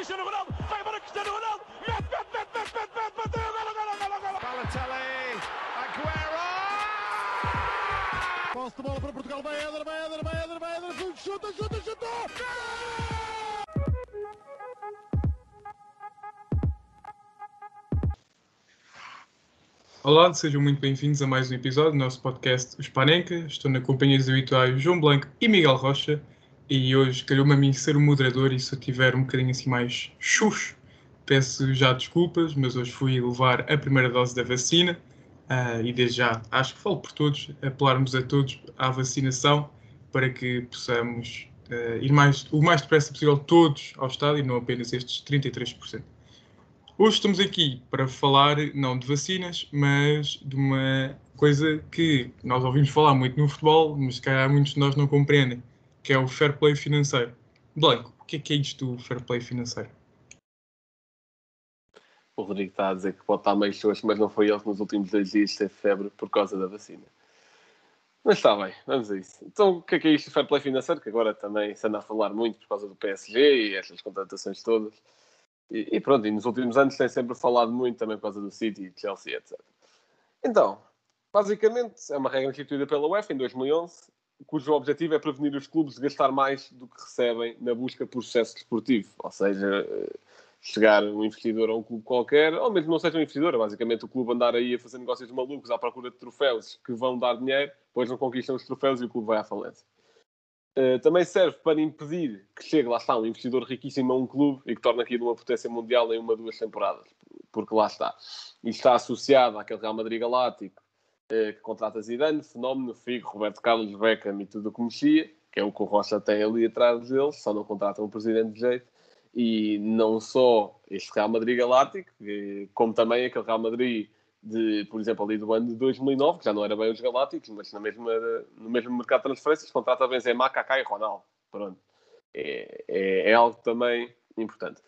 Cristiano Ronaldo, vai embora Cristiano Ronaldo, mete, mete, mete, mete, mete, mete, bateu, golo, golo, golo, golo. Balotelli, Aguero! Posse de bola para Portugal, vai Éder, vai Éder, vai Éder, vai Éder, chuta, chuta, chuta! Olá, sejam muito bem-vindos a mais um episódio do nosso podcast Os Panenca. Estou na companhia dos habituais João Blanco e Miguel Rocha. E hoje calhou-me a mim ser o moderador e se eu tiver um bocadinho assim mais xuxo, peço já desculpas, mas hoje fui levar a primeira dose da vacina uh, e desde já acho que falo por todos, apelarmos a todos à vacinação para que possamos uh, ir mais, o mais depressa possível todos ao estádio não apenas estes 33%. Hoje estamos aqui para falar não de vacinas, mas de uma coisa que nós ouvimos falar muito no futebol, mas que há muitos de nós não compreendem, que é o fair play financeiro. Blanco, o que é que é isto do fair play financeiro? O Rodrigo está a dizer que pode estar meio xoxo, mas não foi ele que nos últimos dois dias teve febre por causa da vacina. Mas está bem, vamos a isso. Então, o que é que é isto do fair play financeiro? Que agora também se anda a falar muito por causa do PSG e essas contratações todas. E, e, pronto, e nos últimos anos tem sempre falado muito também por causa do City, Chelsea, etc. Então, basicamente, é uma regra instituída pela UEFA em 2011, cujo objetivo é prevenir os clubes de gastar mais do que recebem na busca por sucesso desportivo. Ou seja, chegar um investidor a um clube qualquer, ou mesmo não seja um investidor, basicamente o clube andar aí a fazer negócios malucos à procura de troféus que vão dar dinheiro, depois não conquistam os troféus e o clube vai à falência. Uh, também serve para impedir que chegue, lá está, um investidor riquíssimo a um clube e que torne aquilo uma potência mundial em uma, duas temporadas. Porque lá está. E está associado àquele Real Madrid Galáctico que contrata Zidane, Fenómeno, Figo, Roberto Carlos, Beckham e tudo o que mexia, que é o que o Rocha tem ali atrás deles, só não contratam um presidente de jeito. E não só este Real Madrid Galáctico, como também aquele Real Madrid de, por exemplo, ali do ano de 2009, que já não era bem os Galácticos, mas na mesma, no mesmo mercado de transferências, contrata Benzema, Kaká e Ronaldo. Pronto. É, é, é, algo também importante.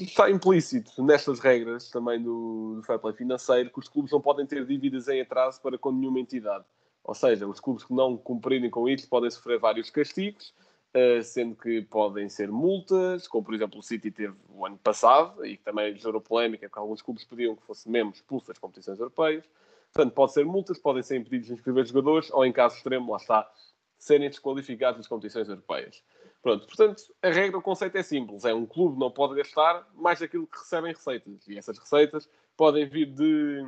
Está implícito nestas regras também do, do fair play financeiro que os clubes não podem ter dívidas em atraso para com nenhuma entidade. Ou seja, os clubes que não cumprirem com isso podem sofrer vários castigos, Uh, sendo que podem ser multas, como por exemplo o City teve o ano passado, e que também gerou polémica, porque alguns clubes pediam que fosse mesmo expulso das competições europeias. Portanto, pode ser multas, podem ser impedidos de inscrever jogadores, ou em caso extremo, lá está, serem desqualificados das competições europeias. Pronto, portanto, a regra, o conceito é simples. É um clube não pode gastar mais daquilo que recebem receitas. E essas receitas podem vir de,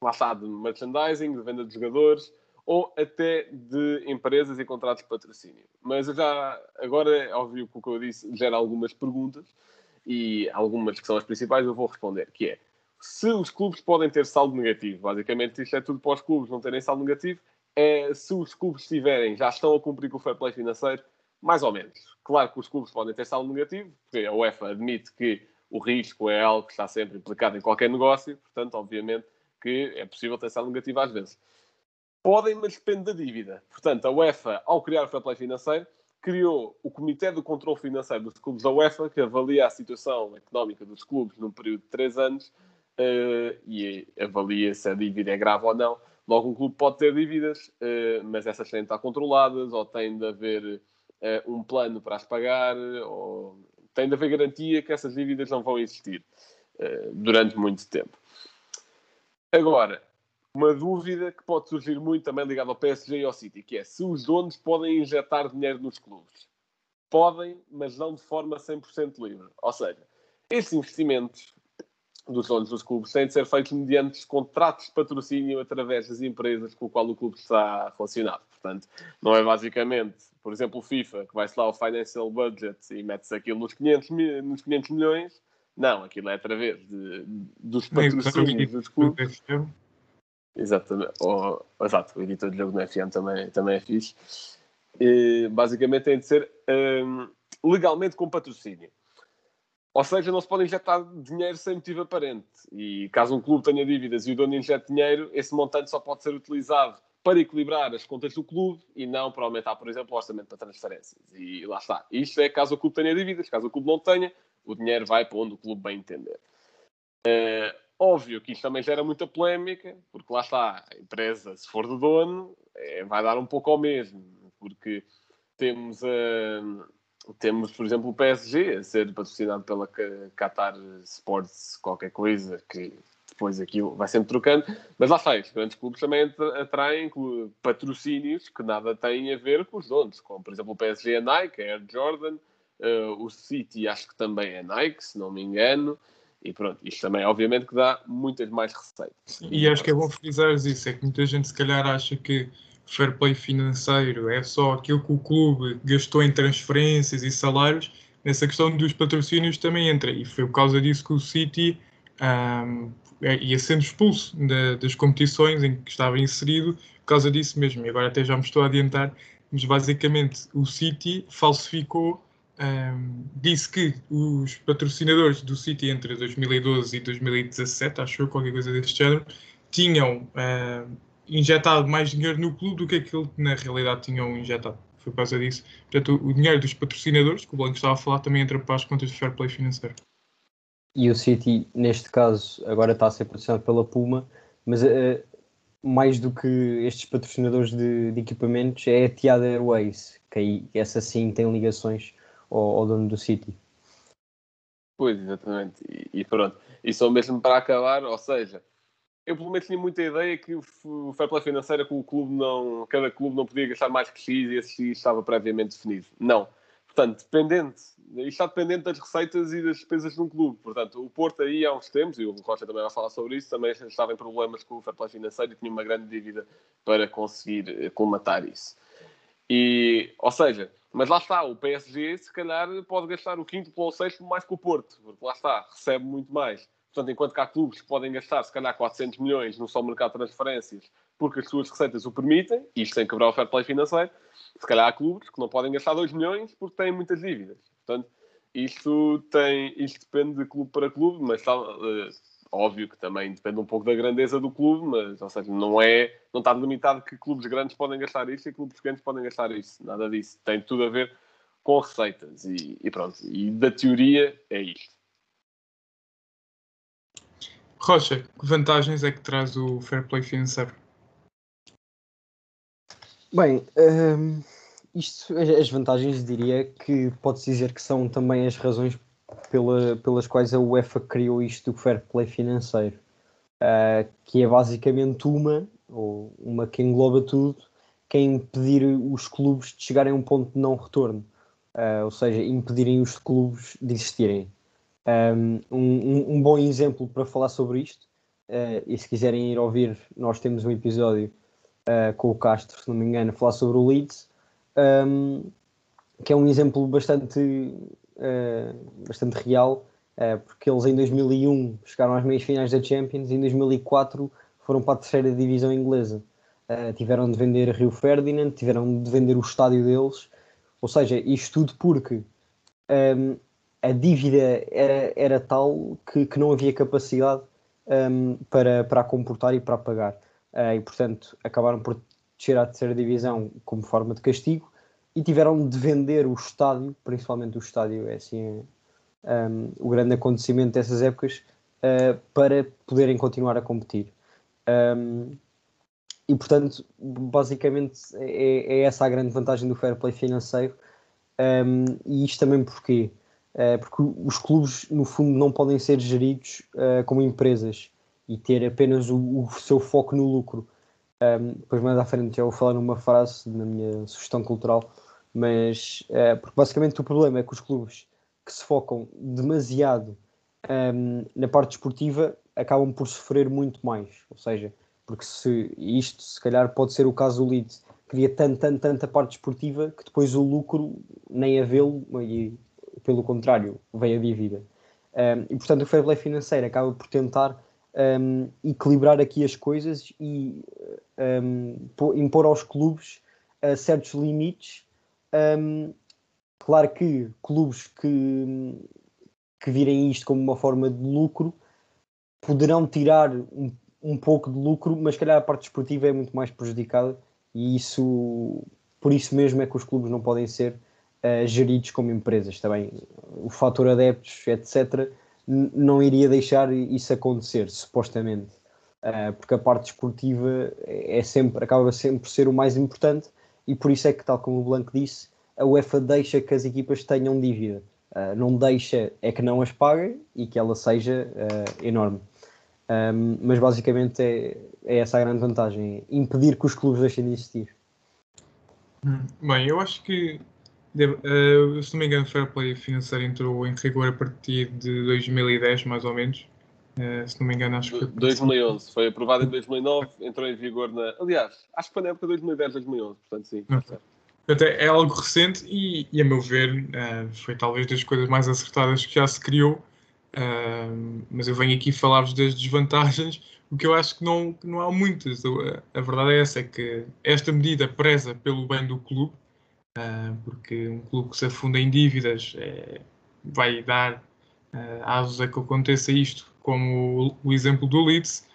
lá está, de merchandising, de venda de jogadores, ou até de empresas e contratos de patrocínio. Mas já agora é óbvio que o que eu disse gera algumas perguntas e algumas que são as principais eu vou responder, que é se os clubes podem ter saldo negativo, basicamente isto é tudo para os clubes não terem saldo negativo, é se os clubes tiverem, já estão a cumprir com o fair play financeiro, mais ou menos. Claro que os clubes podem ter saldo negativo, porque a UEFA admite que o risco é algo que está sempre implicado em qualquer negócio, portanto, obviamente que é possível ter saldo negativo às vezes. Podem, mas depende da dívida. Portanto, a UEFA, ao criar o fair play financeiro, criou o Comitê de Controlo Financeiro dos clubes da UEFA, que avalia a situação económica dos clubes num período de três anos uh, e avalia se a dívida é grave ou não. Logo, um clube pode ter dívidas, uh, mas essas têm de estar controladas, ou tem de haver uh, um plano para as pagar, ou tem de haver garantia que essas dívidas não vão existir durante muito tempo. Agora, uma dúvida que pode surgir muito também ligada ao PSG e ao City, que é se os donos podem injetar dinheiro nos clubes. Podem, mas não de forma 100% livre. Ou seja, esses investimentos dos donos dos clubes têm de ser feitos mediante contratos de patrocínio através das empresas com o qual o clube está relacionado. Portanto, não é basicamente, por exemplo, o FIFA, que vai-se lá ao financial budget e mete-se aquilo nos 500, nos 500 milhões. Não, aquilo é através de, dos patrocínios dos clubes. Exatamente. O, exato, o editor de jogo no FM também, também é fixe. E, basicamente tem de ser um, legalmente com patrocínio. Ou seja, não se pode injetar dinheiro sem motivo aparente. E caso um clube tenha dívidas e o dono injete dinheiro, esse montante só pode ser utilizado para equilibrar as contas do clube e não para aumentar, por exemplo, o orçamento para transferências. E lá está. Isto é caso o clube tenha dívidas, caso o clube não tenha, o dinheiro vai para onde o clube bem entender. Uh, Óbvio que isto também gera muita polémica, porque lá está, a empresa, se for do dono, é, vai dar um pouco ao mesmo, porque temos a, temos, por exemplo, o PSG a ser patrocinado pela Qatar Sports, qualquer coisa, que depois aquilo vai sempre trocando. Mas lá está, os grandes clubes também atraem patrocínios que nada têm a ver com os donos, como por exemplo o PSG é Nike, é Air Jordan, uh, o City acho que também é Nike, se não me engano. E pronto, isto também obviamente que dá muitas mais receitas. E acho que é bom frisar isso, é que muita gente se calhar acha que fair play financeiro é só aquilo que o clube gastou em transferências e salários, nessa questão dos patrocínios também entra. E foi por causa disso que o City um, ia sendo expulso da, das competições em que estava inserido, por causa disso mesmo. E agora até já me estou a adiantar, mas basicamente o City falsificou. Um, disse que os patrocinadores do City entre 2012 e 2017, acho eu, qualquer coisa desse género, tinham injetado mais dinheiro no clube do que aquilo que na realidade tinham injetado. Foi por causa disso. Portanto, o dinheiro dos patrocinadores, que o Blanco estava a falar, também entra para as contas de fair play financeiro. E o City, neste caso, agora está a ser patrocinado pela Puma, mas uh, mais do que estes patrocinadores de, de equipamentos, é a Etihad Airways, que aí, essa sim tem ligações ao, ao dono do City. Pois, exatamente. E, e pronto. E só mesmo para acabar, ou seja, eu pelo menos tinha muita ideia que o fair play financeiro que o clube não, cada clube não podia gastar mais que X e esse X estava previamente definido. Não. Portanto, dependente, isto está dependente das receitas e das despesas de um clube. Portanto, o Porto aí há uns tempos, e o Rocha também vai falar sobre isso, também estava em problemas com o fair play financeiro e tinha uma grande dívida para conseguir eh, colmatar isso. E, ou seja, mas lá está, o PSG se calhar pode gastar o quinto ou o sexto mais que o Porto, porque lá está, recebe muito mais. Portanto, enquanto que há clubes que podem gastar, se calhar, 400 milhões no só mercado de transferências porque as suas receitas o permitem, isto sem quebrar o fair play financeiro, se calhar há clubes que não podem gastar 2 milhões porque têm muitas dívidas. Portanto, isto, tem, isto depende de clube para clube, mas uh, óbvio que também depende um pouco da grandeza do clube, mas ou seja, não, é, não está delimitado que clubes grandes podem gastar isto e clubes pequenos podem gastar isso. Nada disso. Tem tudo a ver com receitas e, e pronto. E da teoria é isto. Rocha, que vantagens é que traz o fair play financeiro? Bem, um, isto, as vantagens diria que pode-se dizer que são também as razões pela, pelas quais a UEFA criou isto do fair play financeiro, uh, que é basicamente uma, ou uma que engloba tudo, que é impedir os clubes de chegarem a um ponto de não retorno, uh, ou seja, impedirem os clubes de existirem. Um, um, um, bom exemplo para falar sobre isto, uh, e se quiserem ir ouvir, nós temos um episódio uh, com o Castro, se não me engano, a falar sobre o Leeds, um, que é um exemplo bastante, uh, bastante real, porque eles em 2001 chegaram às meias finais da Champions e em 2004 foram para a terceira divisão inglesa. tiveram de vender Rio Ferdinand, tiveram de vender o estádio deles, ou seja, isto tudo porque um, a dívida era, era tal que, que não havia capacidade um, para, para a comportar e para a pagar. Uh, e, portanto, acabaram por descer à terceira divisão como forma de castigo e tiveram de vender o estádio, principalmente o estádio, é assim um, o grande acontecimento dessas épocas, uh, para poderem continuar a competir. Um, e, portanto, basicamente é, é, essa a grande vantagem do fair play financeiro. Um, e isto também porque uh, porque os clubes, no fundo, não podem ser geridos uh, como empresas e ter apenas o, o seu foco no lucro. Um, depois, mais à frente, já vou falar numa frase na minha sugestão cultural, mas uh, porque basicamente o problema é que os clubes que se focam demasiado um, na parte desportiva acabam por sofrer muito mais. Ou seja, porque se isto, se calhar, pode ser o caso do Leeds, queria tanto, tanto, tanta parte desportiva que depois o lucro nem a vê-lo e pelo contrário, vem a dívida. Um, e portanto, o fair play financeiro acaba por tentar um, equilibrar aqui as coisas e um, impor aos clubes uh, certos limites. claro que clubes que, que virem isto como uma forma de lucro poderão tirar um, um pouco de lucro, mas calhar a parte desportiva é muito mais prejudicada e isso por isso mesmo é que os clubes não podem ser uh, geridos como empresas também. O fator adeptos, etc., não iria deixar isso acontecer, supostamente. Uh, porque a parte esportiva é sempre, acaba sempre por ser o mais importante e por isso é que, tal como o Blanco disse, a UEFA deixa que as equipas tenham dívida. Uh, não deixa é que não as paguem e que ela seja uh, enorme. Um, mas basicamente é, é, essa a grande vantagem: impedir que os clubes deixem de existir. Hum, bem, eu acho que, uh, se não me engano, o Fair Play financeiro entrou em rigor a partir de 2010, mais ou menos. Uh, se não me engano, acho que. 2011, foi aprovado em 2009, entrou em vigor na. Aliás, acho que foi na época de 2010, 2011, portanto, sim. Portanto, é, algo recente e, e a meu ver, uh, foi talvez das coisas mais acertadas que já se criou. Mas eu venho aqui falar-vos das desvantagens, o que eu acho que não, que não há muitas. A, a verdade é essa, é que esta medida preza pelo bem do clube, porque um clube que se afunda em dívidas é, vai dar uh, asos a que aconteça isto, como o, o exemplo do Leeds.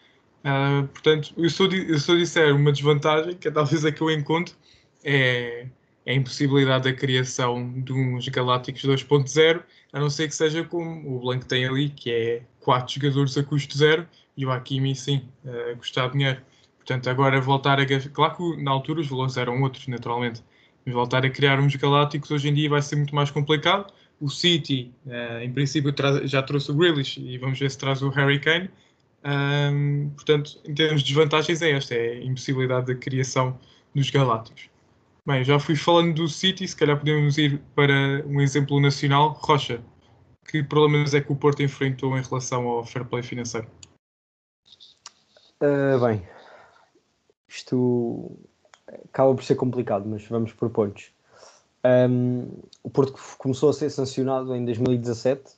Uh, portanto, eu eu disser uma desvantagem, que é talvez a que eu encontro, é é a impossibilidade da criação de uns Galácticos 2.0, a não ser que seja como o Blanco tem ali, que é quatro jogadores a custo zero, e o Hakimi, sim, a custar dinheiro. Portanto, agora voltar a. Claro que na altura os valores eram outros, naturalmente, voltar a criar uns Galácticos hoje em dia vai ser muito mais complicado. O City, uh, em princípio, já trouxe o Grealish e vamos ver se traz o Harry Kane. Um, portanto, em termos de desvantagens, é esta: é a impossibilidade da criação dos Galácticos. Bem, já fui falando do City, se calhar podemos ir para um exemplo nacional. Rocha, que problemas é que o Porto enfrentou em relação ao fair play financeiro? Uh, bem, isto acaba por ser complicado, mas vamos por pontos. Um, o Porto começou a ser sancionado em 2017 uh,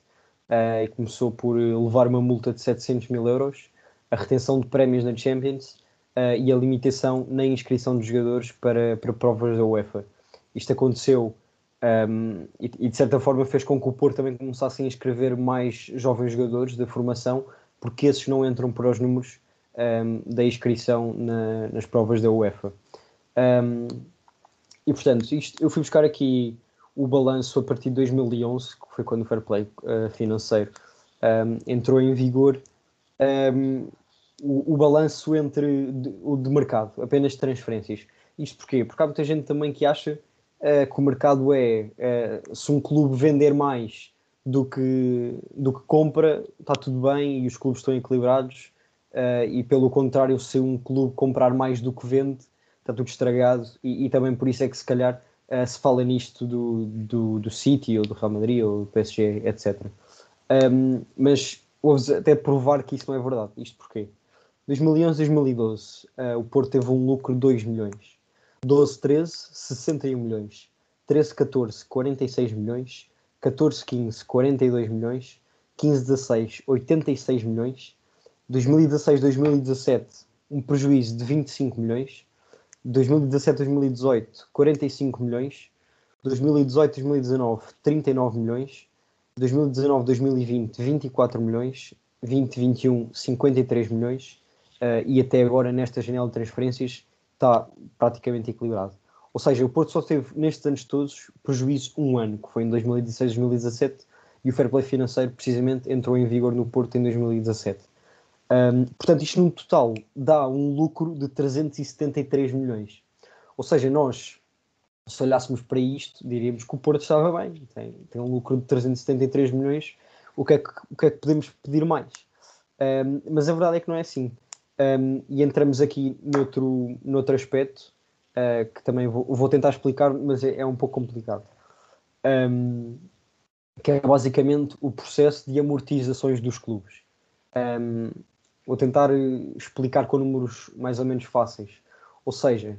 ah, e começou por levar uma multa de 700 mil euros, a retenção de prémios na Champions uh, e a limitação na inscrição de jogadores para, para provas da UEFA. Isto aconteceu um, e, e, de certa forma fez com que o Porto também começasse a inscrever mais jovens jogadores da formação, porque esses não entram para os números um, da inscrição na, nas provas da UEFA. Um, e portanto, isto, eu fui buscar aqui o balanço a partir de 2011, que foi quando o Fair Play uh, financeiro entrou em vigor. Um, o, o balanço entre de, o de mercado, apenas transferências. Isto porquê? Porque há muita gente também que acha uh, que o mercado é uh, se um clube vender mais do que, do que compra, está tudo bem e os clubes estão equilibrados. E pelo contrário, se um clube comprar mais do que vende, está tudo estragado. E, e também por isso é que se calhar se fala nisto do, do, do City ou do Real Madrid ou do PSG, etc. Um, mas ouves até provar que isso não é verdade. Isto porquê? 2011-2012, uh, o Porto teve um lucro de 2 milhões. 12-13, 61 milhões. 13-14, 46 milhões. 14-15, 42 milhões. 15-16, 86 milhões. 2016-2017, um prejuízo de 25 milhões. 2017-2018, 45 milhões. 2018-2019, 39 milhões. 2019-2020, 24 milhões. 2021, 53 milhões uh, e até agora nesta janela de transferências está praticamente equilibrado. Ou seja, o Porto só teve nestes anos todos prejuízo um ano, que foi em 2016, 2017, e o fair play financeiro precisamente entrou em vigor no Porto em 2017. Um, portanto, isto no total dá um lucro de 373 milhões. Ou seja, nós, se olhássemos para isto, diríamos que o Porto estava bem, tem, tem um lucro de 373 milhões, o que é que, o que, é que podemos pedir mais? Um, mas a verdade é que não é assim. Um, e entramos aqui noutro, noutro aspecto uh, que também vou, vou, tentar explicar, mas é, é um pouco complicado. Que é basicamente o processo de amortizações dos clubes. Um, vou tentar explicar com números mais ou menos fáceis. Ou seja,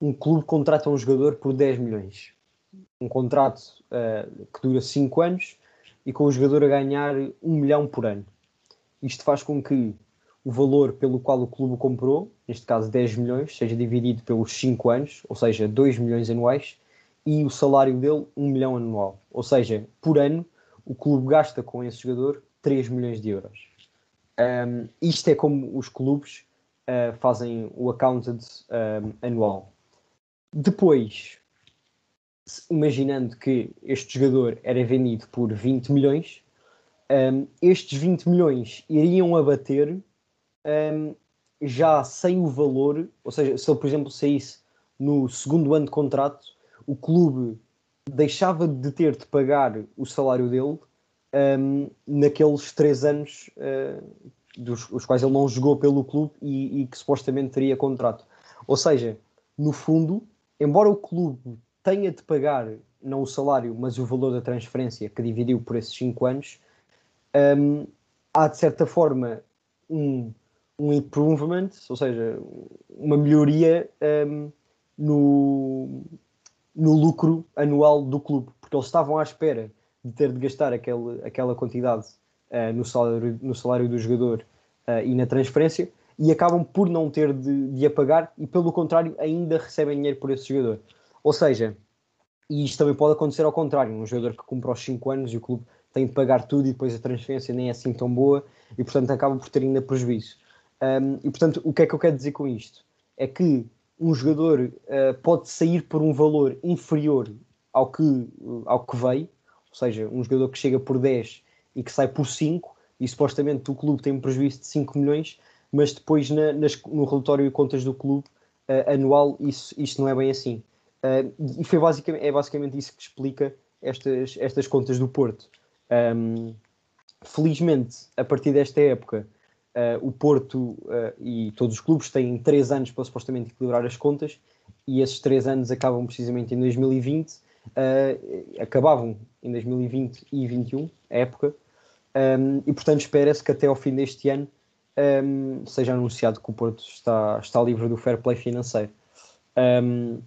um clube contrata um jogador por 10 milhões. Um contrato uh, que dura 5 anos e com o jogador a ganhar 1 milhão por ano. Isto faz com que o valor pelo qual o clube comprou, neste caso 10 milhões, seja dividido pelos 5 anos, ou seja, 2 milhões anuais, e o salário dele 1 milhão anual. Ou seja, por ano, o clube gasta com esse jogador 3 milhões de euros. Um, isto é como os clubes uh, fazem o accounted um, anual. Depois, imaginando que este jogador era vendido por 20 milhões, um, estes 20 milhões iriam abater já sem o valor, ou seja, se ele, por exemplo, saísse no segundo ano de contrato, o clube deixava de ter de pagar o salário dele um, naqueles três anos uh, dos os quais ele não jogou pelo clube e, e, que supostamente teria contrato. Ou seja, no fundo, embora o clube tenha de pagar não o salário, mas o valor da transferência que dividiu por esses cinco anos, um, há de certa forma um, um improvement, ou seja, uma melhoria um, no, no lucro anual do clube, porque eles estavam à espera de ter de gastar aquele, aquela quantidade uh, no, salário, no salário do jogador uh, e na transferência e acabam por não ter de, de a pagar e, pelo contrário, ainda recebem dinheiro por esse jogador. Ou seja, e isto também pode acontecer ao contrário, um jogador que cumpre aos 5 anos e o clube tem de pagar tudo e depois a transferência nem é assim tão boa e, portanto, acaba por ter ainda prejuízo. Um, e, portanto, o que é que eu quero dizer com isto? É que um jogador uh, pode sair por um valor inferior ao que, ao que veio, ou seja, um jogador que chega por 10 e que sai por 5, e supostamente o clube tem um prejuízo de 5 milhões, mas depois na, nas, no relatório de contas do clube uh, anual isso, isto não é bem assim. Uh, e foi basicamente, é basicamente isso que explica estas, estas contas do Porto. Um, felizmente, a partir desta época, uh, o Porto e todos os clubes têm três anos para supostamente equilibrar as contas e esses três anos acabam precisamente em 2020, acabavam em 2020 e 2021, a época, um, e portanto espera-se que até ao fim deste ano um, seja anunciado que o Porto está, está livre do fair play financeiro. Um,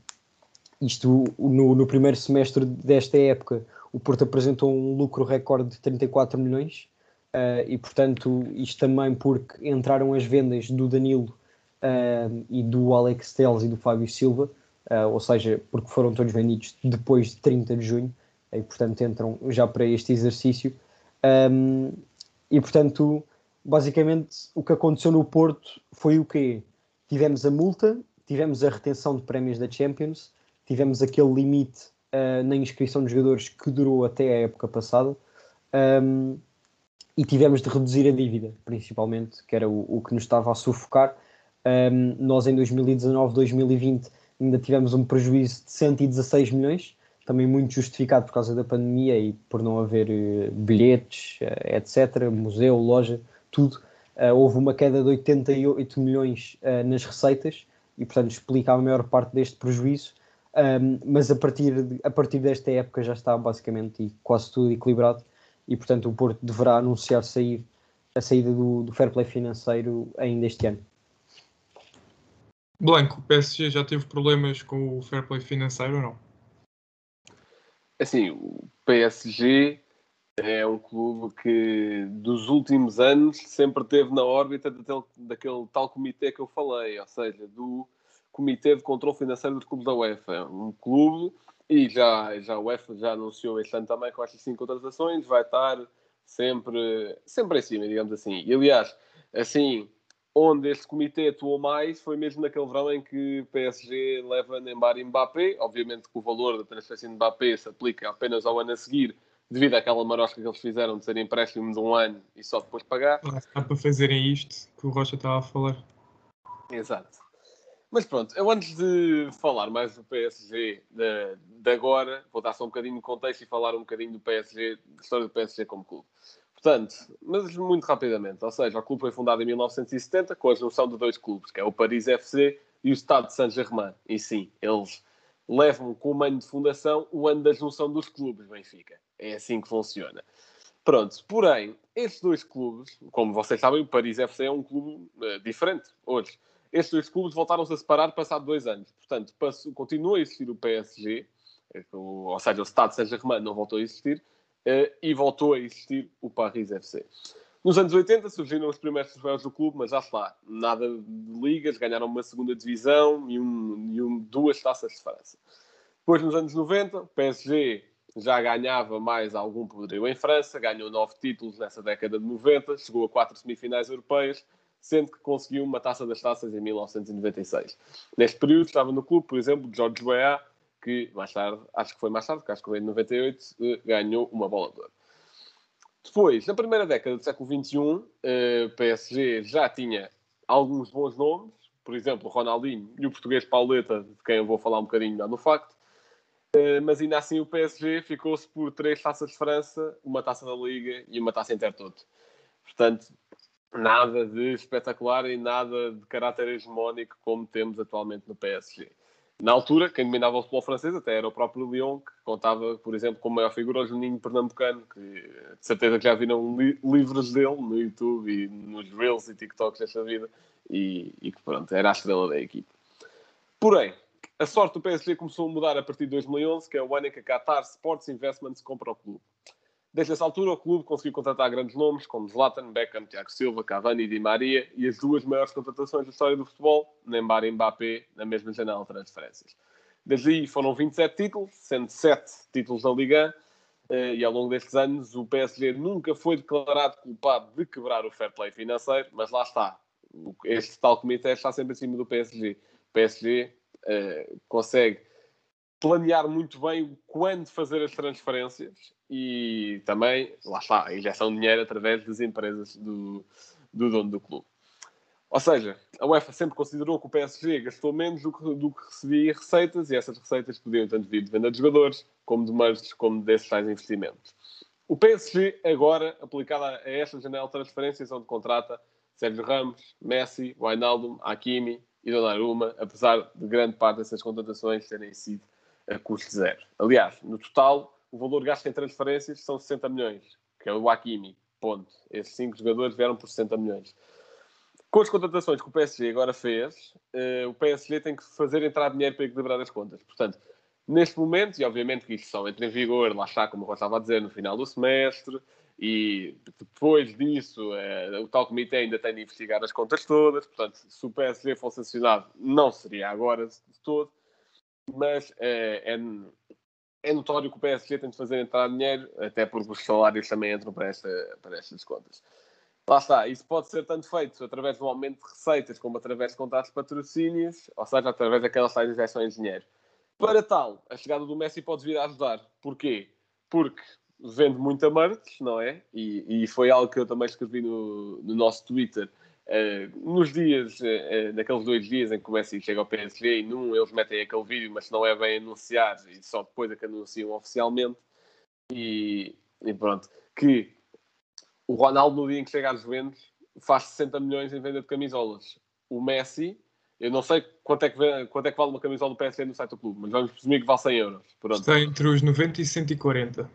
isto no, no, primeiro semestre desta época, o Porto apresentou um lucro recorde de 34 milhões. Uh, e, portanto, isto também porque entraram as vendas do Danilo uh, e do Alex Teles e do Fábio Silva, uh, ou seja, porque foram todos vendidos depois de 30 de junho e, portanto, entram já para este exercício. Um, e, portanto, basicamente, o que aconteceu no Porto foi o quê? Tivemos a multa, tivemos a retenção de prémios da Champions tivemos aquele limite uh, na inscrição de jogadores que durou até a época passada um, e tivemos de reduzir a dívida, principalmente, que era o, o que nos estava a sufocar. Um, nós em 2019, 2020 ainda tivemos um prejuízo de 116 milhões, também muito justificado por causa da pandemia e por não haver uh, bilhetes, uh, etc., museu, loja, tudo. Uh, houve uma queda de 88 milhões nas receitas e, portanto, explica a maior parte deste prejuízo. Mas a partir, de, a partir desta época já está basicamente quase tudo equilibrado e, portanto, o Porto deverá anunciar sair, a saída do, do fair play financeiro ainda este ano. Blanco, o PSG já teve problemas com o fair play financeiro ou não? Assim, o PSG é um clube que dos últimos anos sempre esteve na órbita daquele, daquele tal comitê que eu falei, ou seja, do Comitê de Controlo Financeiro dos Clubes da UEFA. Um clube, e já, já a UEFA já anunciou este ano também com estas cinco contratações, vai estar sempre, sempre em cima, digamos assim. E aliás, assim, onde este comitê atuou mais foi mesmo naquele verão em que o PSG leva Neymar e Mbappé. Obviamente que o valor da transferência de Mbappé se aplica apenas ao ano a seguir, devido àquela marosca que eles fizeram de ser empréstimo de um ano e só depois pagar. Dá para fazerem isto que o Rocha estava a falar. Exato. Mas pronto, eu antes de falar mais do PSG de, de, agora, vou dar só um bocadinho de contexto e falar um bocadinho do PSG, da história do PSG como clube. Portanto, mas muito rapidamente, ou seja, o clube foi fundado em 1970 com a junção de dois clubes, que é o Paris FC e o Stade de Saint-Germain. E sim, eles levam como ano de fundação o ano da junção dos clubes, Benfica. É assim que funciona. Pronto, porém, estes dois clubes, como vocês sabem, o Paris FC é um clube uh, diferente hoje estes dois clubes voltaram-se a separar passado dois anos. Portanto, passou, continua a existir o PSG, é ou seja, o Stade Saint-Germain não voltou a existir, eh, e voltou a existir o Paris FC. Nos anos 80 surgiram os primeiros troféus do clube, mas já está, nada de ligas, ganharam uma segunda divisão e, um, e um, duas taças de França. Depois, nos anos 90, o PSG já ganhava mais algum poderio em França, ganhou nove títulos nessa década de 90, chegou a quatro semifinais europeias, sendo que conseguiu uma taça das taças em 1996. Neste período estava no clube, por exemplo, George Weah, que mais tarde, acho que foi mais tarde, que acho que foi em 98, eh, ganhou uma bola de ouro. Depois, na primeira década do século XXI, o eh, PSG já tinha alguns bons nomes, por exemplo, o Ronaldinho e o português Pauleta, de quem eu vou falar um bocadinho no facto. Uh, mas ainda assim o PSG ficou-se por três taças de França, uma taça da Liga e uma taça Intertoto. Portanto, nada de espetacular e nada de caráter hegemónico como temos atualmente no PSG. Na altura, quem dominava o futebol francês até era o próprio Lyon, que contava, por exemplo, como maior figura o Juninho Pernambucano, que de certeza que já viram li livros dele no YouTube e nos Reels e TikToks desta vida, e, e que pronto, era a estrela da equipe. Porém, a sorte do PSG começou a mudar a partir de 2011, que é o ano em que a Qatar Sports Investments compra o clube. Desde essa altura, o clube conseguiu contratar grandes nomes como Zlatan, Beckham, Tiago Silva, Cavani e Di Maria e as duas maiores contratações da história do futebol, Neymar e Mbappé, na mesma janela de transferências. Desde aí foram 27 títulos, sendo 7 títulos da Liga, eh, e ao longo destes anos o PSG nunca foi declarado culpado de quebrar o fair play financeiro, mas lá está. Este tal comitê está sempre acima do PSG. O PSG uh, consegue planear muito bem quando fazer as transferências e também, lá está, a injeção de dinheiro através das empresas do, do dono do clube. Ou seja, a UEFA sempre considerou que o PSG gastou menos do que, do que recebia receitas e essas receitas podiam tanto vir de venda de jogadores, como de merges, como desses tais investimentos. O PSG, agora, aplicado a esta janela de transferências, onde contrata Sérgio Ramos, Messi, Wijnaldum, Hakimi e Donnarumma, apesar de grande parte dessas contratações terem sido a custo zero. Aliás, no total, o valor gasto em transferências são 60 milhões, que é o Hakimi, ponto. Esses cinco jogadores vieram por 60 milhões. Com as contratações que o PSG agora fez, uh, o PSG tem que fazer entrar dinheiro para equilibrar as contas. Portanto, neste momento, e obviamente que isto só entra em vigor, lá está, como eu estava a dizer, no final do semestre, e depois disso, uh, o tal comitê ainda tem de investigar as contas todas. Portanto, se o PSG fosse sancionado, não seria agora de todo mas é, é, é, notório que o PSG tem de fazer entrar dinheiro, até porque os salários também entram para, esta, para estas contas. Lá está, isso pode ser tanto feito através do aumento de receitas como através de contratos de patrocínios, ou seja, através daquelas tais injeções de dinheiro. Para tal, a chegada do Messi pode vir a ajudar. Porquê? Porque vende muita merch, não é? E, e foi algo que eu também escrevi no, no nosso Twitter Uh, nos dias, uh, naqueles dois dias em que o Messi chega ao PSG e num eles metem aquele vídeo, mas não é bem anunciar e só depois é que anunciam oficialmente. E, e pronto, que o Ronaldo no dia em que chega às Juventus faz 60 milhões em venda de camisolas. O Messi, eu não sei quanto é que, quanto é que vale uma camisola do PSG no site do clube, mas vamos presumir que vale 100 euros. Pronto. Está entre os 90 e 140.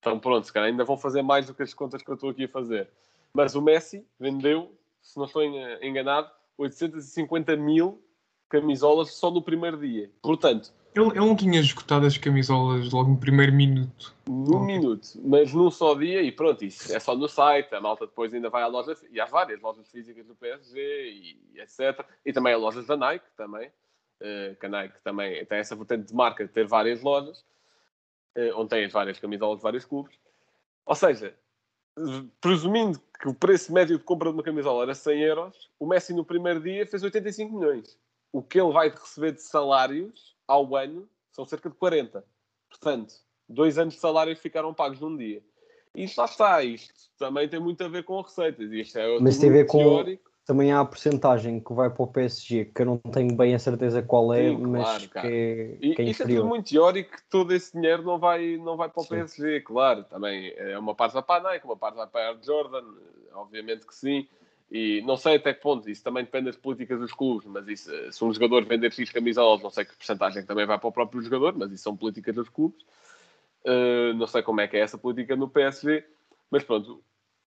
Então pronto, se calhar ainda vão fazer mais do que as contas que eu estou aqui a fazer. Mas o Messi vendeu se não estou enganado, 850 mil camisolas só no primeiro dia. Portanto, ele, ele não tinha esgotado as camisolas logo no primeiro minuto. Num minuto, mas num só dia e pronto, isso é só no site. A malta depois ainda vai à loja e há várias lojas físicas do PSG e, etc. E também há lojas da Nike também. Uh, que a Nike também tem essa vertente de marca de ter várias lojas, uh, onde tem as várias camisolas de vários clubes. Ou seja, presumindo que o preço médio de compra de uma camisola era 100 euros, o Messi no primeiro dia fez 85 milhões. O que ele vai receber de salários ao ano são cerca de 40. Portanto, dois anos de salários ficaram pagos num dia. Isto lá está, isto também tem muito a ver com receitas. Isto é Mas tem a ver com, teórico também há a porcentagem que vai para o PSG, que eu não tenho bem a certeza qual é, Sim, mas claro, que, é, e, que é Isso é tudo muito teórico que todo esse dinheiro não vai, não vai para o sim. PSG, claro. Também é uma parte vai para a Nike, uma parte vai para a Jordan, obviamente que sim. E não sei até que ponto, isso também depende das políticas dos clubes, mas isso, se um jogador vender X camisolas, não sei que porcentagem também vai para o próprio jogador, mas isso são políticas dos clubes. Uh, não sei como é que é essa política no PSG, mas pronto,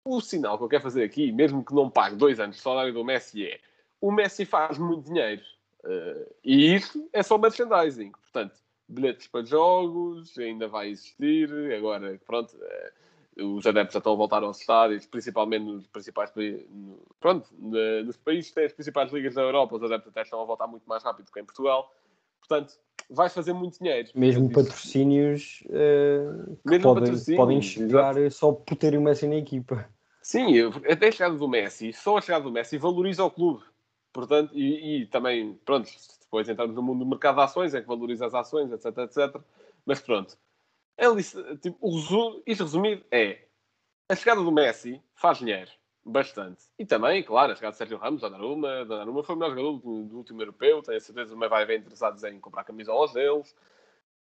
o sinal que eu quero fazer aqui, mesmo que não pague dois anos de salário do Messi, é o Messi faz muito dinheiro. Uh, e isso é só merchandising. Portanto, bilhetes para jogos ainda vai existir. Agora, pronto, uh, os adeptos já estão a voltar aos estádios, principalmente nos principais no, pronto, nos países que têm as principais ligas da Europa, os adeptos até estão a voltar muito mais rápido que em Portugal. Portanto, vais fazer muito dinheiro. Mesmo patrocínios, uh, Mesmo podem, patrocínios, podem chegar exato. só por ter o Messi na equipa. Sim, até a chegada do Messi, só a chegada do Messi valoriza o clube. Portanto, e, e, também, pronto, depois entramos no mundo do mercado de ações, é que valoriza as ações, etc, etc. Mas pronto, ele, tipo, o resumo, isto resumido é a chegada do Messi faz dinheiro, bastante. E também, claro, a chegada de Sérgio Ramos, Donnarumma, Donnarumma foi o melhor jogador do, do último europeu, tenho a certeza que vai haver interessados em comprar camisolas deles.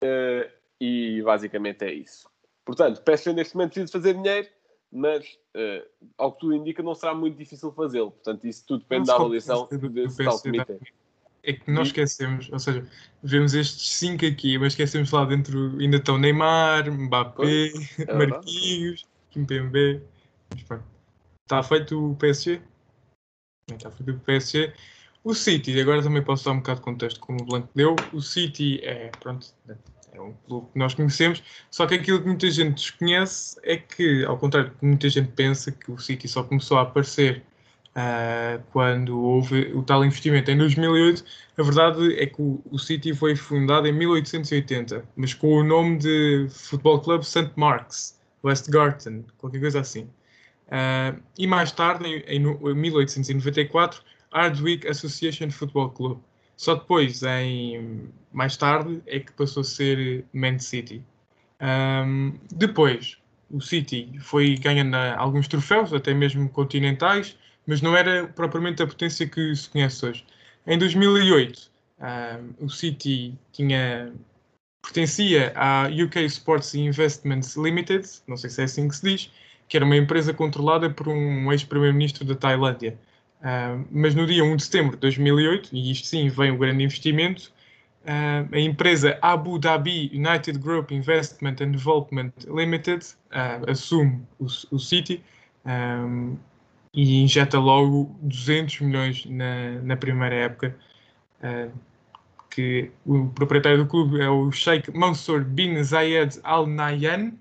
Uh, e basicamente é isso. Portanto, PSG neste momento precisa fazer dinheiro, mas uh, ao que tudo indica não será muito difícil fazê-lo. Portanto, isso tudo depende da avaliação desse tal comitê. É que nós esquecemos, ou seja, vemos estes cinco aqui, mas esquecemos lá dentro ainda estão Neymar, Mbappé, é Marquinhos, Kimpembe. Está feito o PSG? Está feito o PSG. O City, agora também posso dar um bocado de contexto como o Blanco deu. O City é, pronto, é um clube que nós conhecemos, só que aquilo que muita gente desconhece é que, ao contrário do que muita gente pensa, que o City só começou a aparecer uh, quando houve o tal investimento em 2008, a verdade é que o, o, City foi fundado em 1880, mas com o nome de Futebol Club St. Mark's, Westgarten, qualquer coisa assim. Uh, e mais tarde, em, em 1894, Hardwick Association Football Club. Só depois, em mais tarde, é que passou a ser Man City. Um, depois, o City foi ganhando alguns troféus, até mesmo continentais, mas não era propriamente a potência que se conhece hoje. Em 2008, um, o City tinha pertencia à UK Sports Investments Limited, não sei se é assim que se diz, que era uma empresa controlada por um ex-primeiro-ministro da Tailândia. Uh, mas no dia 1 de setembro de 2008, e isto sim vem o grande investimento, uh, a empresa Abu Dhabi United Group Investment and Development Limited uh, assume o, o City um, e injeta logo 200 milhões na, na primeira época. que o proprietário do clube é o Sheikh Mansour bin Zayed Al Nahyan,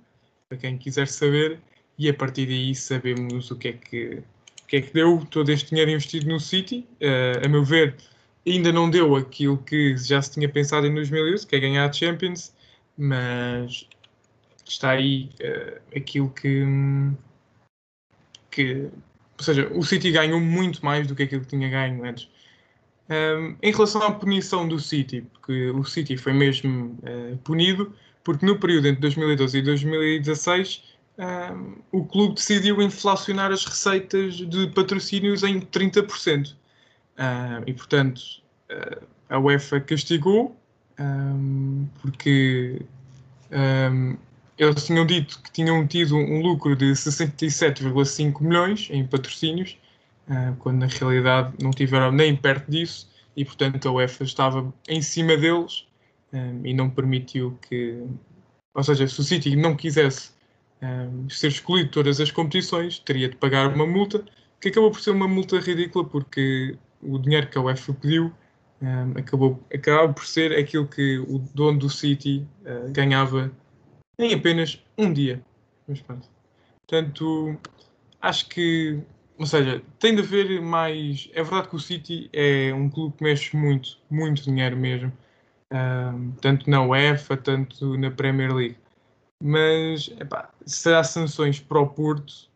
para quem quiser saber, e a partir daí sabemos o que é que que é que deu todo este dinheiro investido no City. Uh, a meu ver, ainda não deu aquilo que já se tinha pensado em 2011, que é ganhar a Champions, mas está aí uh, aquilo que, que. Ou seja, o City ganhou muito mais do que aquilo que tinha ganho antes. Um, ehm, em relação à punição do City, porque o City foi mesmo uh, punido, porque no período entre 2012 e 2016 um, o clube decidiu inflacionar as receitas de patrocínios em 30%. Um, e, portanto, uh, a UEFA castigou um, porque eles tinham dito que tinham tido um lucro de 67,5 milhões em patrocínios, uh, quando na realidade não tiveram nem perto disso, e portanto a UEFA estava em cima deles e não permitiu que. Ou seja, se o City não quisesse ser excluído de todas as competições, teria de pagar uma multa, que acabou por ser uma multa ridícula, porque o dinheiro que a UEFA pediu um, acabou, acabou por ser aquilo que o dono do City uh, ganhava em apenas um dia. Mas pronto. Portanto, acho que, ou seja, tem de haver mais. É verdade que o City é um clube que mexe muito, muito dinheiro mesmo, um, tanto na UEFA, tanto na Premier League. Mas epá, se há sanções para o Porto,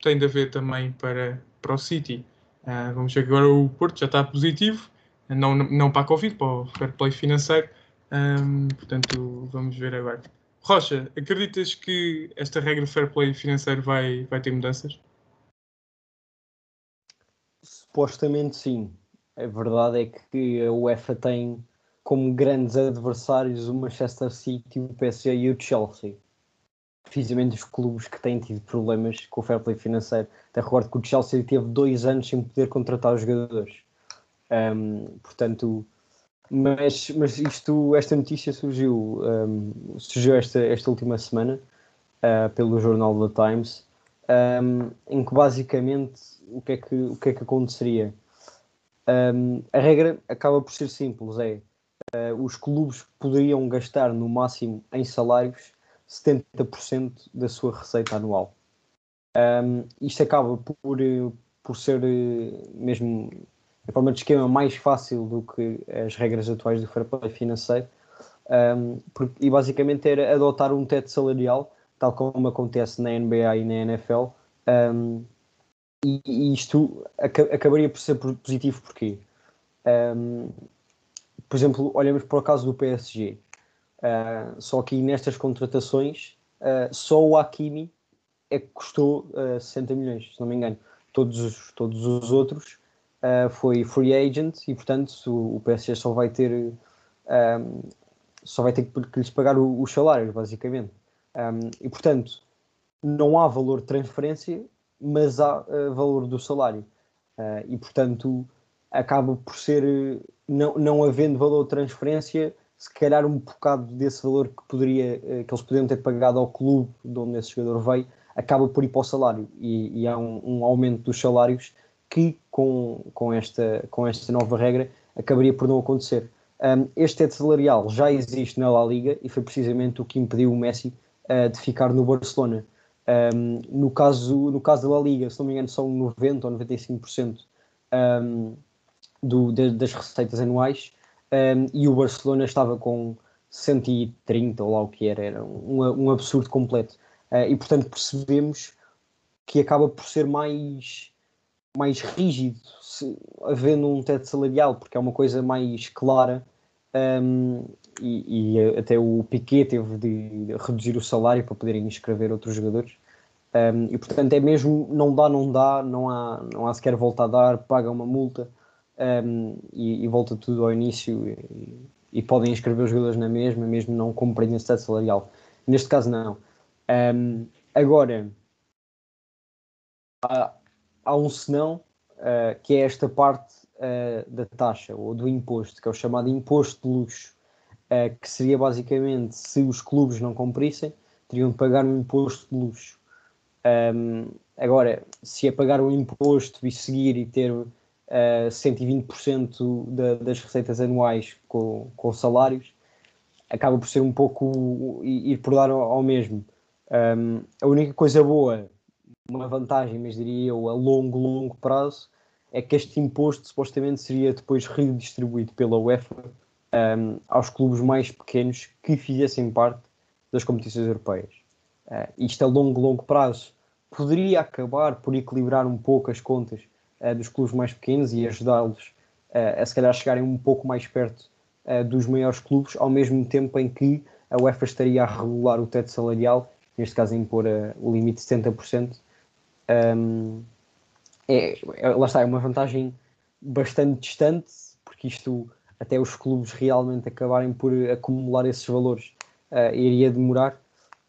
tem de haver também para, para o City. Uh, vamos ver que agora o Porto já está positivo, não, não para a Covid, para o fair play financeiro. Um, portanto, vamos ver agora. Rocha, acreditas que esta regra fair play financeiro vai, vai ter mudanças? Supostamente sim. A verdade é que a UEFA tem como grandes adversários o Manchester City, o PSG e o Chelsea precisamente os clubes que têm tido problemas com o fair play financeiro. Até recordo que o Chelsea teve dois anos sem poder contratar os jogadores. Um, portanto, mas, mas isto, esta notícia surgiu, um, surgiu esta, esta última semana uh, pelo jornal The Times, um, em que basicamente o que é que, o que, é que aconteceria? a regra acaba por ser simples, é uh, os clubes poderiam gastar no máximo em salários 70% da sua receita anual. Um, isto acaba por, por ser eh, mesmo a forma de esquema mais fácil do que as regras atuais do fair play financeiro um, e basicamente era adotar um teto salarial, tal como acontece na NBA e na NFL. Um, e, e, isto ac acabaria por ser positivo porque, por exemplo, olhamos para o caso do PSG. Uh, só que nestas contratações, uh, só o Hakimi é que custou uh, ah, 60 milhões, se não me engano. Todos os, todos os outros foi free agent e, portanto, o, o PSG só vai ter só vai ter que, que lhes pagar os salários, basicamente. Um, e portanto, não há valor de transferência, mas há valor do salário. E portanto, acaba por ser, não, não havendo valor de transferência, se calhar um bocado desse valor que, poderia, uh, que eles poderiam ter pagado ao clube de onde esse jogador veio, acaba por ir para o salário. E, e há um, um aumento dos salários que, com, com, esta, com esta nova regra, acabaria por não acontecer. Um, este teto salarial já existe na La Liga e foi precisamente o que impediu o Messi uh, de ficar no Barcelona. Um, no, caso, no caso da La Liga, se não me engano, são 90% ou 95% um, do, de, das receitas anuais um, e o Barcelona estava com 130 ou lá o que era, era um, um absurdo completo. Uh, e portanto percebemos que acaba por ser mais, mais rígido, se, havendo um teto salarial, porque é uma coisa mais clara. Um, e, e, até o Piquet teve de reduzir o salário para poderem inscrever outros jogadores. Um, e portanto é mesmo não dá, não dá, não há, não há sequer volta a dar, paga uma multa um, e, e, volta tudo ao início e, e, podem inscrever os jogadores na mesma, mesmo não cumprindo esse teto salarial. Neste caso, não. Um, agora, há, há um senão uh, que é esta parte uh, da taxa ou do imposto, que é o chamado imposto de luxo, uh, que seria basicamente se os clubes não cumprissem, teriam de pagar um imposto de luxo. Um, agora, se é pagar um imposto e seguir e ter uh, 120% da, das receitas anuais com, com salários, acaba por ser um pouco ir por dar ao, ao mesmo. Um, a única coisa boa, uma vantagem, mas diria eu, a longo, longo prazo, é que este imposto supostamente seria depois redistribuído pela UEFA um, aos clubes mais pequenos que fizessem parte das competições europeias. Uh, isto a longo, longo prazo poderia acabar por equilibrar um pouco as contas uh, dos clubes mais pequenos e ajudá-los uh, a se calhar chegarem um pouco mais perto dos maiores clubes, ao mesmo tempo em que a UEFA estaria a regular o teto salarial, neste caso impor o limite de 70%. Um, é, é, lá está, é uma vantagem bastante distante, porque isto até os clubes realmente acabarem por acumular esses valores iria demorar.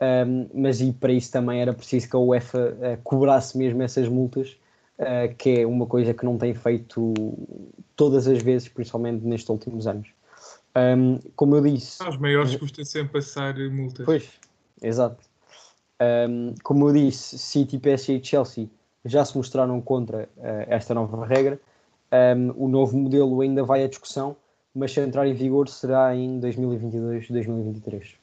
Um, mas e para isso também era preciso que a UEFA uh, cobrasse mesmo essas multas, uh, que é uma coisa que não tem feito todas as vezes, principalmente nestes últimos anos. Um, como eu disse. Os maiores custa sempre passar multas. Pois, exato. Um, como eu disse, City, PSG e Chelsea já se mostraram contra uh, esta nova regra. o novo modelo ainda vai à discussão, mas se entrar em vigor será em 2022-2023.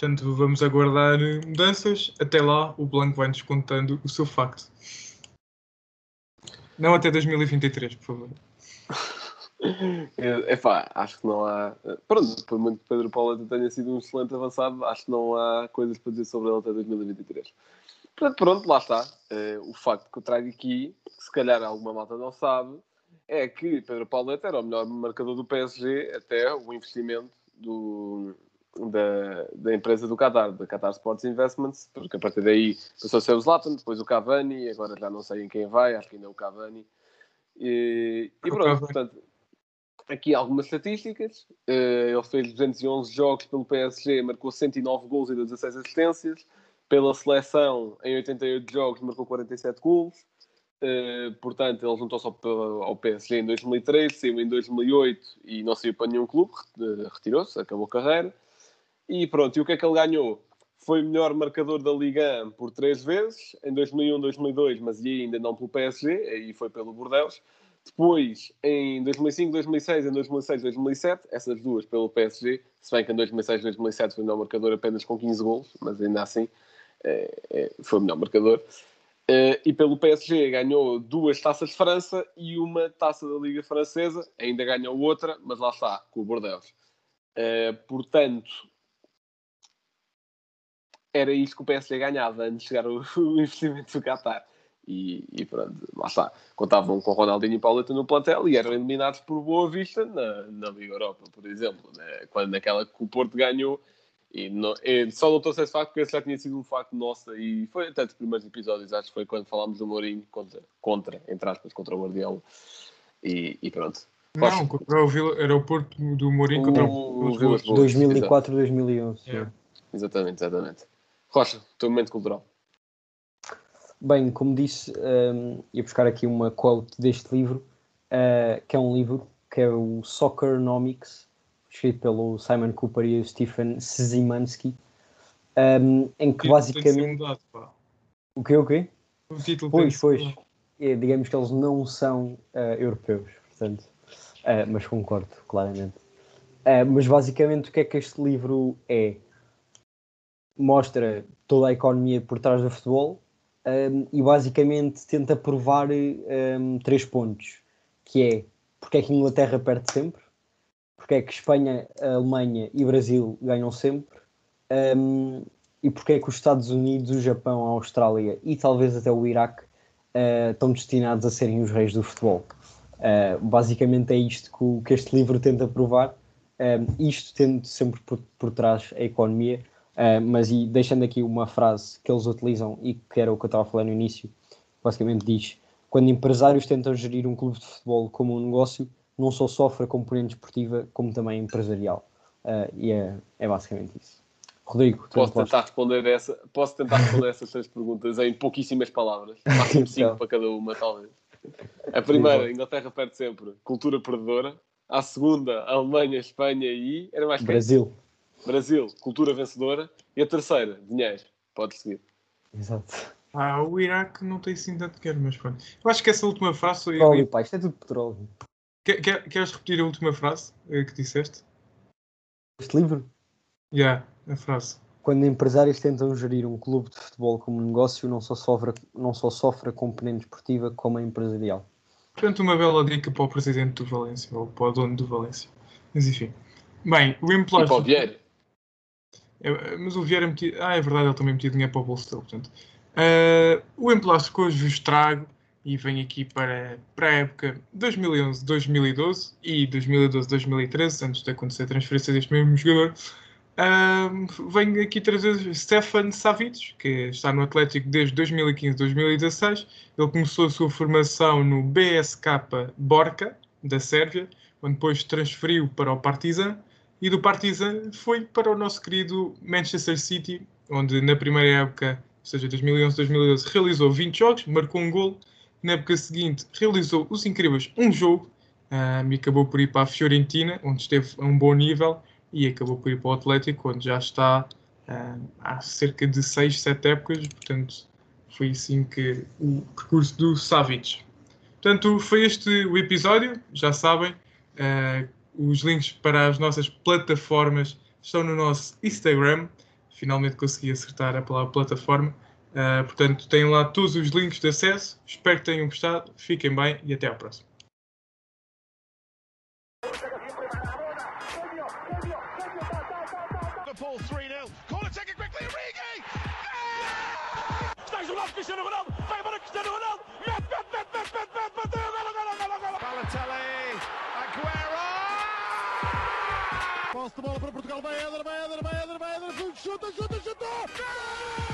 Portanto, vamos aguardar mudanças. Até lá, o Blanco vai-nos contando o seu facto. Não até 2023, por favor. É pá, acho que não há. Pronto, por muito que Pedro Paulo tenha sido um excelente avançado, acho que não há coisas para dizer sobre ele até 2023. Portanto, pronto, lá está. o facto que eu trago aqui, que se calhar alguma malta não sabe, é que Pedro Paulo era o melhor marcador do PSG até o investimento do, da, da empresa do Qatar, da Qatar Sports Investments, porque a partir daí passou a ser o Zlatan, depois o Cavani, agora já não sei em quem vai, acho que ainda é o Cavani. E, e pronto, portanto, aqui algumas estatísticas. Ele fez 211 jogos pelo PSG, marcou 109 gols e 16 assistências. Pela seleção, em 88 jogos, marcou 47 gols. Uh, portanto, ele juntou-se ao, PSG em 2003, saiu em 2008 e não saiu para nenhum clube, retirou-se, acabou a carreira. E pronto, e o que é que ele ganhou? Foi melhor marcador da Liga 1 por três vezes, em 2001, 2002, mas ainda não pelo PSG, aí foi pelo Bordeaux. Depois, em 2005, 2006, em 2006, 2007, essas duas pelo PSG, se bem que em 2006, 2007 foi o melhor marcador apenas com 15 gols, mas ainda assim é, é, foi o melhor marcador. Uh, e pelo PSG ganhou duas taças de França e uma taça da Liga Francesa, ainda ganhou outra, mas lá está, com o Bordeaux. Uh, portanto, era isto que o PSG ganhava antes de chegar o, o investimento do Qatar. E, e, pronto, lá está. Contavam com Ronaldinho e Pauleta no plantel e eram eliminados por Boa Vista na, na Liga Europa, por exemplo, né? quando naquela que o Porto ganhou. E, não, e só não trouxe esse facto porque esse já tinha sido um facto nosso e foi até dos primeiros episódios, acho que foi quando falámos do Mourinho contra, contra entre aspas, contra o Guardiola. E, e pronto. Não, contra o Vila, era o Porto do Mourinho contra o, O o Vilas Boas. 2004, 2011. Yeah. Exatamente, exatamente. Rocha, teu momento cultural. Bem, como disse, um, ia buscar aqui uma quote deste livro, uh, que é um livro que é o Soccernomics, escrito pelo Simon Cooper e o Stephen Szymanski, um, em que basicamente. mudado, pá. O que o quê? O título Pois, ser pois. mudado. É, digamos que eles não são eh, europeus, portanto. eh, mas concordo, claramente. Mas basicamente o que é que este livro é? Mostra toda a economia por trás do futebol ehm, e basicamente tenta provar ehm, três pontos, que é porque é que Inglaterra perde sempre, porque é que Espanha, Alemanha e Brasil ganham sempre, ehm, e porque é que os Estados Unidos, o Japão, a Austrália e talvez até o Iraque eh, estão destinados a serem os reis do futebol. Eh, basicamente é isto que, o- que este livro tenta provar, eh, isto tendo sempre por, por trás a economia, eh, mas e deixando aqui uma frase que eles utilizam e que era o que eu estava a falar no início, basicamente diz: quando empresários tentam gerir um clube de futebol como um negócio, não só sofre a componente esportiva, como também empresarial. Eh, e é, é basicamente isso. Rodrigo, tu Posso tentar responder essa, posso tentar responder essas três perguntas em pouquíssimas palavras, máximo cinco Então. para cada uma, talvez. A primeira, a Inglaterra perde sempre, cultura perdedora. A segunda, a Alemanha, a Espanha e era mais? Brasil. Brasil, cultura vencedora. E a terceira, dinheiro. Pode seguir. Exato. Ah, o Iraque não tem assim tanto dinheiro, mas pronto. Eu acho que essa última frase foi. Petróleo, pá, isto é tudo petróleo. Quer- quer- Queres repetir a última frase eh, que disseste? Este livro, Já, a frase. quando empresários tentam gerir um clube de futebol como negócio, não só sofre, não só sofre a componente esportiva, como a empresarial. Portanto, uma bela dica para o presidente do Valência, ou para o dono do Valência. Mas enfim. Bem, o E empresário. para o Vieira. É, mas o Vieira metia. Ah, é verdade, ele também metia dinheiro para o bolso dele. Portanto, Ah, o emplastro que hoje vos trago e vem aqui para, para a época 2011-2012 e 2012-2013, antes de acontecer a transferência deste mesmo jogador. ah, venho aqui trazer Stefan Savic, que está no Atlético desde 2015-2016. Ele começou a sua formação no BSK Borca, da Sérvia, onde depois transferiu para o Partizan e do Partizan foi para o nosso querido Manchester City, onde na primeira época, ou seja, 2011-2012, realizou 20 jogos, marcou um gol. Na época seguinte, realizou os incríveis um jogo ah, e acabou por ir para a Fiorentina, onde esteve a um bom nível, e acabou por ir para o Atlético, onde já está ah, há cerca de 6, 7 épocas. Portanto, foi assim que o percurso do Savic. Portanto, foi este o episódio, já sabem. ah, os links para as nossas plataformas estão no nosso Instagram. Finalmente consegui acertar a palavra plataforma. Uh, portanto, têm lá todos os links de acesso. Espero que tenham gostado. Fiquem bem e até à próxima. Portugal. Vai Éder, vai Éder, vai Éder, vai Éder. Chuta, chuta, chuta. Gol!